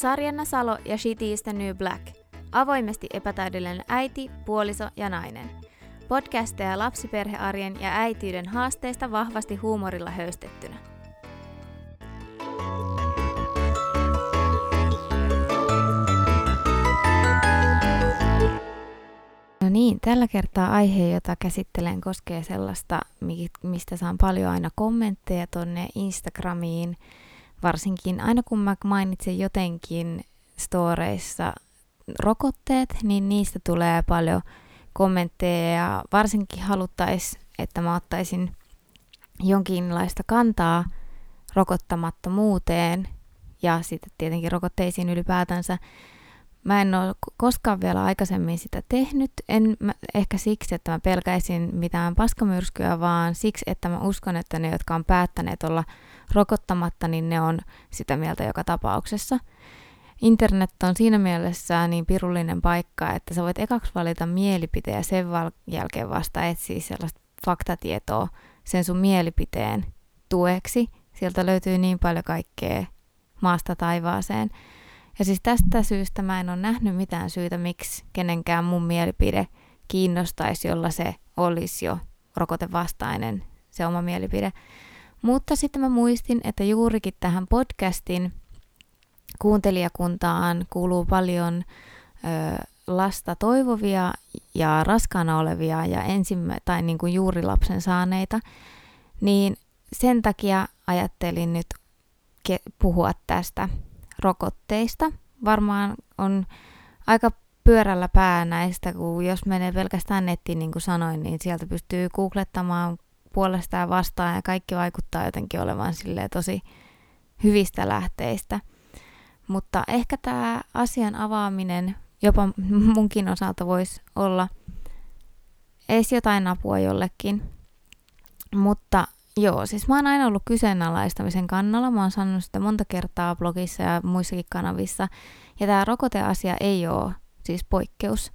Sarjanna Salo ja Shitty is the New Black. Avoimesti epätäydellinen äiti, puoliso ja nainen. Podcasteja lapsiperhearjen ja äitiyden haasteista vahvasti huumorilla höystettynä. No niin, tällä kertaa aihe, jota käsittelen, koskee sellaista, mistä saan paljon aina kommentteja tonne Instagramiin. Varsinkin aina kun mä mainitsen jotenkin storeissa rokotteet, niin niistä tulee paljon kommentteja ja varsinkin haluttaisiin, että mä ottaisin jonkinlaista kantaa rokottamattomuuteen ja sitten tietenkin rokotteisiin ylipäätänsä. Mä en ole koskaan vielä aikaisemmin sitä tehnyt, en mä, ehkä siksi, että mä pelkäisin mitään paskamyrskyä, vaan siksi, että mä uskon, että ne, jotka on päättäneet olla rokottamatta, niin ne on sitä mieltä joka tapauksessa. Internet on siinä mielessä niin pirullinen paikka, että sä voit ekaksi valita mielipiteen ja sen val- jälkeen vasta etsiä sellaista faktatietoa sen sun mielipiteen tueksi. Sieltä löytyy niin paljon kaikkea maasta taivaaseen. Ja siis tästä syystä mä en ole nähnyt mitään syytä, miksi kenenkään mun mielipide kiinnostaisi, jolla se olisi jo rokotevastainen, se oma mielipide. Mutta sitten mä muistin, että juurikin tähän podcastin kuuntelijakuntaan kuuluu paljon ö, lasta toivovia ja raskaana olevia ja ensimmä, tai niin kuin juuri lapsen saaneita, niin sen takia ajattelin nyt ke- puhua tästä rokotteista. Varmaan on aika pyörällä pää näistä, kun jos menee pelkästään nettiin, niin kuin sanoin, niin sieltä pystyy googlettamaan puolesta ja vastaan ja kaikki vaikuttaa jotenkin olevan tosi hyvistä lähteistä. Mutta ehkä tämä asian avaaminen jopa munkin osalta voisi olla edes jotain apua jollekin. Mutta Joo, siis mä oon aina ollut kyseenalaistamisen kannalla. Mä oon sanonut sitä monta kertaa blogissa ja muissakin kanavissa. Ja tämä rokoteasia ei ole siis poikkeus.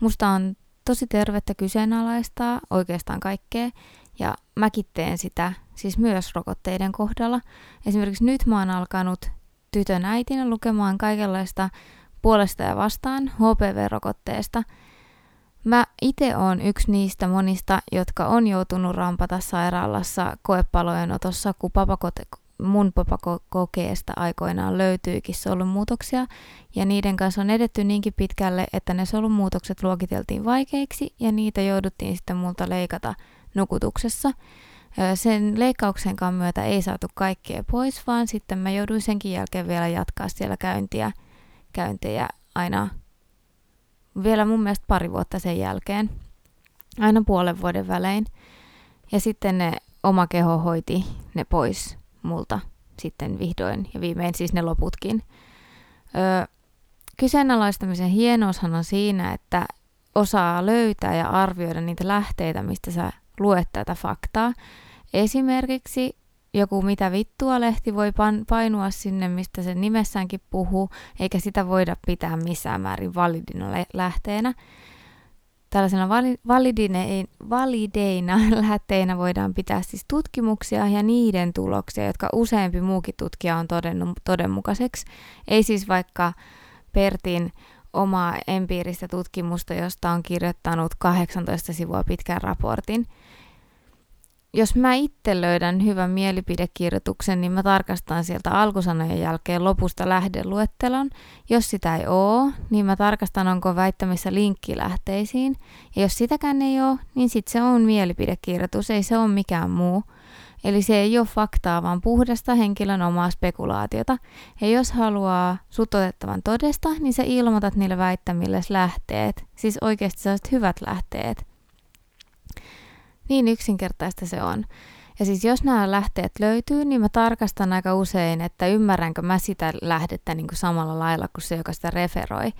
Musta on tosi tervettä kyseenalaistaa oikeastaan kaikkea. Ja mäkin teen sitä siis myös rokotteiden kohdalla. Esimerkiksi nyt mä oon alkanut tytön äitinä lukemaan kaikenlaista puolesta ja vastaan HPV-rokotteesta – Mä itse oon yksi niistä monista, jotka on joutunut rampata sairaalassa koepalojen otossa, kun papakote, mun papakokeesta aikoinaan löytyykin solumuutoksia, ja niiden kanssa on edetty niinkin pitkälle, että ne solumuutokset luokiteltiin vaikeiksi, ja niitä jouduttiin sitten multa leikata nukutuksessa. Sen leikkauksenkaan myötä ei saatu kaikkea pois, vaan sitten mä jouduin senkin jälkeen vielä jatkaa siellä käyntiä, käyntejä aina vielä mun mielestä pari vuotta sen jälkeen, aina puolen vuoden välein. Ja sitten ne oma keho hoiti ne pois multa sitten vihdoin ja viimein siis ne loputkin. Öö, kyseenalaistamisen hienoushan on siinä, että osaa löytää ja arvioida niitä lähteitä, mistä sä luet tätä faktaa. Esimerkiksi joku mitä vittua lehti voi painua sinne, mistä sen nimessäänkin puhuu, eikä sitä voida pitää missään määrin validina lähteenä. Tällaisena validinein, valideina lähteinä voidaan pitää siis tutkimuksia ja niiden tuloksia, jotka useampi muukin tutkija on todennut todenmukaiseksi. Ei siis vaikka Pertin omaa empiiristä tutkimusta, josta on kirjoittanut 18 sivua pitkän raportin – jos mä itse löydän hyvän mielipidekirjoituksen, niin mä tarkastan sieltä alkusanojen jälkeen lopusta lähdeluettelon. Jos sitä ei oo, niin mä tarkastan, onko väittämissä linkki lähteisiin. Ja jos sitäkään ei oo, niin sit se on mielipidekirjoitus, ei se ole mikään muu. Eli se ei ole faktaa, vaan puhdasta henkilön omaa spekulaatiota. Ja jos haluaa sut otettavan todesta, niin sä ilmoitat niille väittämille lähteet. Siis oikeasti sellaiset hyvät lähteet. Niin yksinkertaista se on. Ja siis jos nämä lähteet löytyy, niin mä tarkastan aika usein, että ymmärränkö mä sitä lähdettä niin kuin samalla lailla kuin se, joka sitä referoi.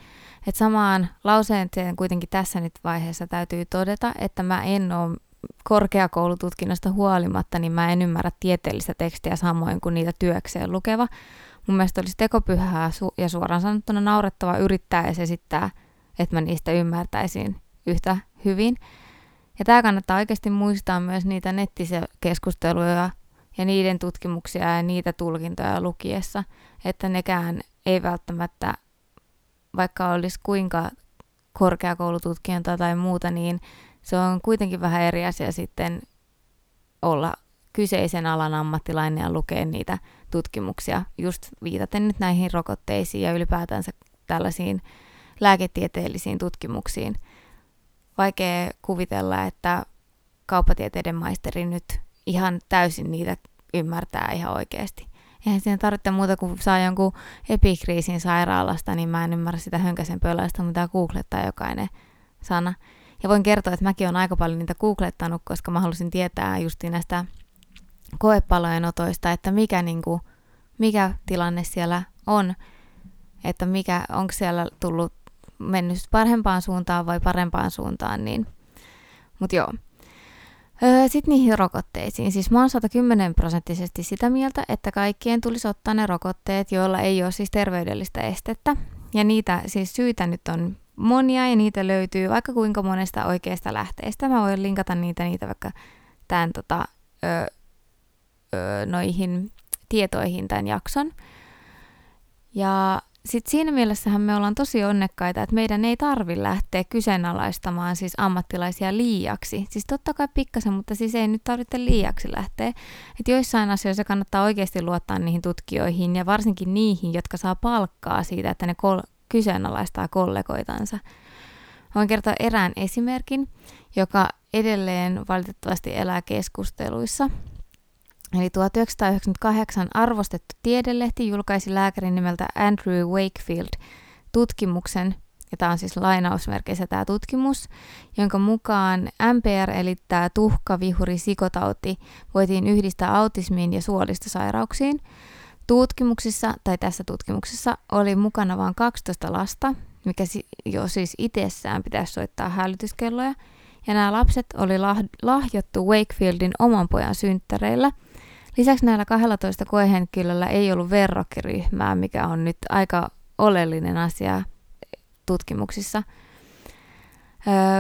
Et samaan lauseeseen kuitenkin tässä nyt vaiheessa täytyy todeta, että mä en ole korkeakoulututkinnosta huolimatta, niin mä en ymmärrä tieteellistä tekstiä samoin kuin niitä työkseen lukeva. Mun mielestä olisi tekopyhää ja suoraan sanottuna naurettava yrittää esittää, että mä niistä ymmärtäisin yhtä hyvin. Ja tämä kannattaa oikeasti muistaa myös niitä nettikeskusteluja ja niiden tutkimuksia ja niitä tulkintoja lukiessa, että nekään ei välttämättä, vaikka olisi kuinka korkeakoulututkintoa tai muuta, niin se on kuitenkin vähän eri asia sitten olla kyseisen alan ammattilainen ja lukea niitä tutkimuksia, just viitaten nyt näihin rokotteisiin ja ylipäätänsä tällaisiin lääketieteellisiin tutkimuksiin. Vaikea kuvitella, että kauppatieteiden maisteri nyt ihan täysin niitä ymmärtää ihan oikeasti. Eihän siinä tarvitse muuta kuin saa jonkun epikriisin sairaalasta, niin mä en ymmärrä sitä hönkäsen pöläistä, mitä googlettaa jokainen sana. Ja voin kertoa, että mäkin olen aika paljon niitä googlettanut, koska mä halusin tietää just näistä koepalojen otoista, että mikä, niin kuin, mikä tilanne siellä on, että mikä, onko siellä tullut mennyt parempaan suuntaan vai parempaan suuntaan, niin, mutta joo. Öö, Sitten niihin rokotteisiin. Siis mä oon 110 prosenttisesti sitä mieltä, että kaikkien tulisi ottaa ne rokotteet, joilla ei ole siis terveydellistä estettä. Ja niitä siis syitä nyt on monia ja niitä löytyy vaikka kuinka monesta oikeasta lähteestä. Mä voin linkata niitä, niitä vaikka tämän tota, öö, öö, noihin tietoihin tämän jakson. Ja sitten siinä mielessähän me ollaan tosi onnekkaita, että meidän ei tarvi lähteä kyseenalaistamaan siis ammattilaisia liiaksi. Siis totta kai pikkasen, mutta siis ei nyt tarvitse liiaksi lähteä. Että joissain asioissa kannattaa oikeasti luottaa niihin tutkijoihin ja varsinkin niihin, jotka saa palkkaa siitä, että ne kol- kyseenalaistaa kollegoitansa. Voin kertoa erään esimerkin, joka edelleen valitettavasti elää keskusteluissa. Eli 1998 arvostettu tiedelehti julkaisi lääkärin nimeltä Andrew Wakefield tutkimuksen, ja tämä on siis lainausmerkeissä tämä tutkimus, jonka mukaan MPR eli tämä tuhkavihuri sikotauti voitiin yhdistää autismiin ja suolistosairauksiin. Tutkimuksissa, tai tässä tutkimuksessa, oli mukana vain 12 lasta, mikä jo siis itsessään pitäisi soittaa hälytyskelloja, ja nämä lapset oli lahjottu Wakefieldin oman pojan synttäreillä – Lisäksi näillä 12 koehenkilöllä ei ollut verrokkiryhmää, mikä on nyt aika oleellinen asia tutkimuksissa.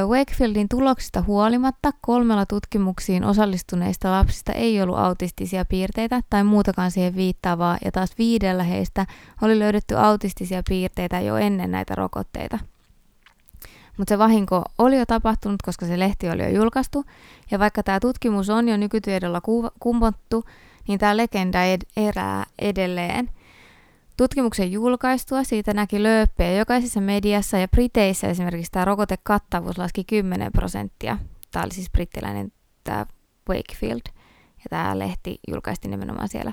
Wakefieldin tuloksista huolimatta kolmella tutkimuksiin osallistuneista lapsista ei ollut autistisia piirteitä tai muutakaan siihen viittaavaa, ja taas viidellä heistä oli löydetty autistisia piirteitä jo ennen näitä rokotteita. Mutta se vahinko oli jo tapahtunut, koska se lehti oli jo julkaistu, ja vaikka tämä tutkimus on jo nykytiedolla kumottu, niin tämä legenda ed- erää edelleen. Tutkimuksen julkaistua siitä näki lööppejä jokaisessa mediassa ja Briteissä esimerkiksi tämä rokotekattavuus laski 10 prosenttia. Tämä oli siis brittiläinen tämä Wakefield ja tämä lehti julkaistiin nimenomaan siellä.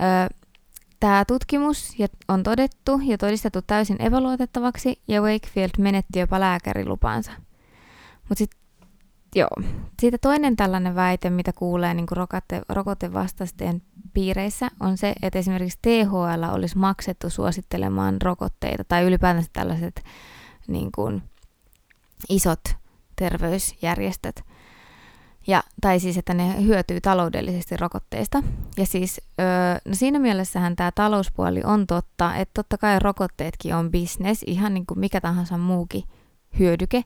Öö, tämä tutkimus on todettu ja todistettu täysin epäluotettavaksi ja Wakefield menetti jopa lääkärilupansa. Mutta sitten Joo. Siitä toinen tällainen väite, mitä kuulee niin kuin rokote, rokotevastaisten piireissä, on se, että esimerkiksi THL olisi maksettu suosittelemaan rokotteita tai ylipäätänsä tällaiset niin kuin, isot terveysjärjestöt. Ja, tai siis, että ne hyötyy taloudellisesti rokotteista. Ja siis öö, no siinä mielessähän tämä talouspuoli on totta, että totta kai rokotteetkin on business, ihan niin kuin mikä tahansa muukin hyödyke.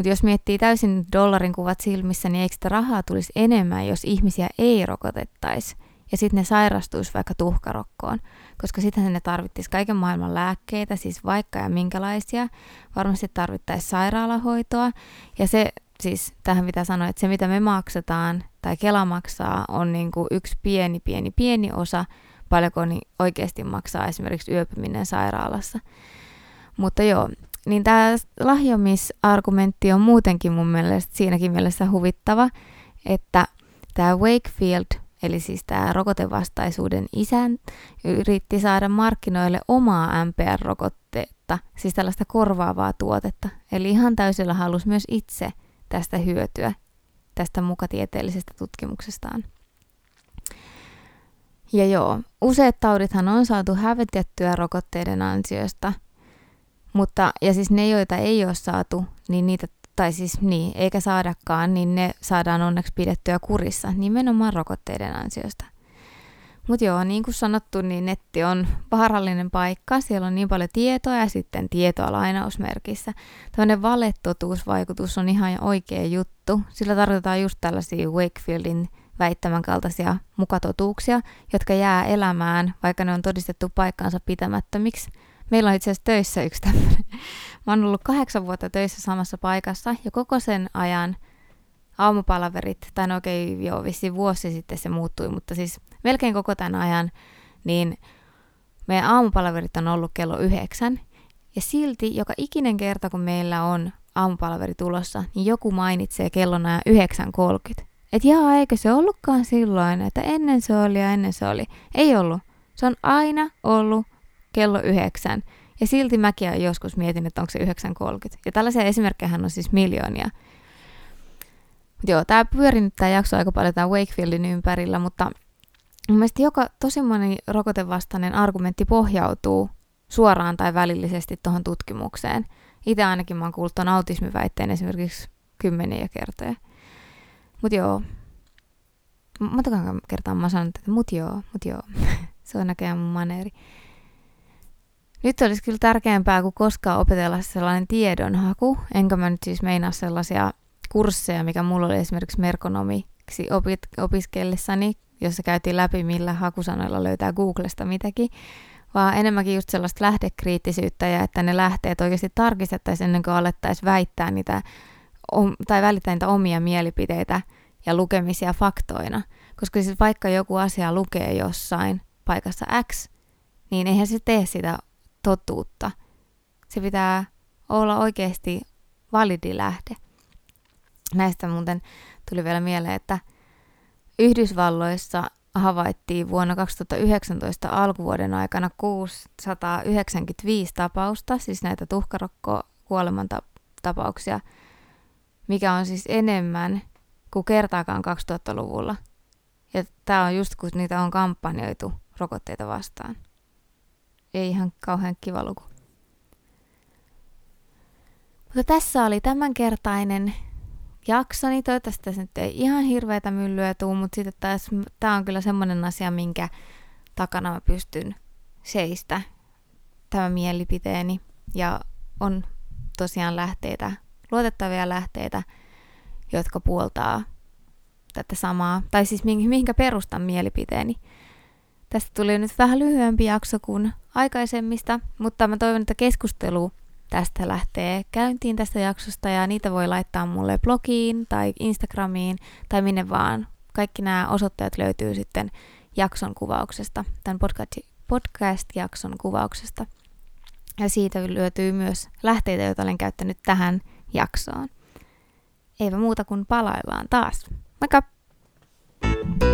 Mutta jos miettii täysin dollarin kuvat silmissä, niin eikö sitä rahaa tulisi enemmän, jos ihmisiä ei rokotettaisi? Ja sitten ne sairastuisi vaikka tuhkarokkoon, koska sitten ne tarvittaisi kaiken maailman lääkkeitä, siis vaikka ja minkälaisia. Varmasti tarvittaisi sairaalahoitoa. Ja se, siis tähän mitä sanoin, että se mitä me maksetaan tai Kela maksaa on niin kuin yksi pieni, pieni, pieni osa, paljonko niin oikeasti maksaa esimerkiksi yöpyminen sairaalassa. Mutta joo, niin tämä lahjomisargumentti on muutenkin mun mielestä siinäkin mielessä huvittava, että tämä Wakefield, eli siis tämä rokotevastaisuuden isän, yritti saada markkinoille omaa MPR-rokotteetta, siis tällaista korvaavaa tuotetta. Eli ihan täysillä halusi myös itse tästä hyötyä, tästä mukatieteellisestä tutkimuksestaan. Ja joo, useat taudithan on saatu hävetettyä rokotteiden ansiosta – mutta, ja siis ne, joita ei ole saatu, niin niitä, tai siis niin, eikä saadakaan, niin ne saadaan onneksi pidettyä kurissa nimenomaan rokotteiden ansiosta. Mutta joo, niin kuin sanottu, niin netti on vaarallinen paikka. Siellä on niin paljon tietoa ja sitten tietoa lainausmerkissä. Tällainen valetotuusvaikutus on ihan oikea juttu. Sillä tarkoitetaan just tällaisia Wakefieldin väittämän kaltaisia mukatotuuksia, jotka jää elämään, vaikka ne on todistettu paikkaansa pitämättömiksi. Meillä on itse asiassa töissä yksi tämmöinen. Mä oon ollut kahdeksan vuotta töissä samassa paikassa ja koko sen ajan aamupalaverit, tai no okei, okay, joo, vissiin vuosi sitten se muuttui, mutta siis melkein koko tämän ajan, niin meidän aamupalaverit on ollut kello yhdeksän. Ja silti joka ikinen kerta, kun meillä on aamupalaveri tulossa, niin joku mainitsee kellona 9.30. Että jaa, eikö se ollutkaan silloin, että ennen se oli ja ennen se oli. Ei ollut. Se on aina ollut kello yhdeksän. Ja silti mäkin joskus mietin, että onko se 9.30. Ja tällaisia esimerkkejä on siis miljoonia. Mut joo, tämä pyöri nyt tämä jakso aika paljon tämän Wakefieldin ympärillä, mutta mun mielestä joka tosi moni rokotevastainen argumentti pohjautuu suoraan tai välillisesti tuohon tutkimukseen. Itse ainakin mä oon kuullut tuon autismiväitteen esimerkiksi kymmeniä kertoja. Mut joo. Montakaan kertaa mä sanon, että mut joo, mut joo. Se on näköjään mun maneeri. Nyt olisi kyllä tärkeämpää kuin koskaan opetella sellainen tiedonhaku, enkä mä nyt siis meinaa sellaisia kursseja, mikä mulla oli esimerkiksi merkonomiksi opit, opiskellessani, jossa käytiin läpi, millä hakusanoilla löytää Googlesta mitäkin, vaan enemmänkin just sellaista lähdekriittisyyttä ja että ne lähteet oikeasti tarkistettaisiin ennen kuin alettaisiin väittää niitä tai välittää niitä omia mielipiteitä ja lukemisia faktoina. Koska siis vaikka joku asia lukee jossain paikassa X, niin eihän se tee sitä totuutta. Se pitää olla oikeasti validi lähde. Näistä muuten tuli vielä mieleen, että Yhdysvalloissa havaittiin vuonna 2019 alkuvuoden aikana 695 tapausta, siis näitä tuhkarokko-kuolemantapauksia, mikä on siis enemmän kuin kertaakaan 2000-luvulla. Ja tämä on just kun niitä on kampanjoitu rokotteita vastaan. Ei ihan kauhean kiva luku. Mutta tässä oli tämänkertainen jaksoni. Toivottavasti tässä nyt ei ihan hirveätä myllyä tuu, mutta sitten taas tämä on kyllä semmoinen asia, minkä takana mä pystyn seistä tämä mielipiteeni. Ja on tosiaan lähteitä, luotettavia lähteitä, jotka puoltaa tätä samaa, tai siis mihinkä perustan mielipiteeni. Tästä tuli nyt vähän lyhyempi jakso kuin aikaisemmista, mutta mä toivon, että keskustelu tästä lähtee käyntiin tästä jaksosta ja niitä voi laittaa mulle blogiin tai Instagramiin tai minne vaan. Kaikki nämä osoitteet löytyy sitten jakson kuvauksesta, tämän podcast-jakson kuvauksesta. Ja siitä löytyy myös lähteitä, joita olen käyttänyt tähän jaksoon. Eipä muuta kuin palaillaan taas. Moikka! thank you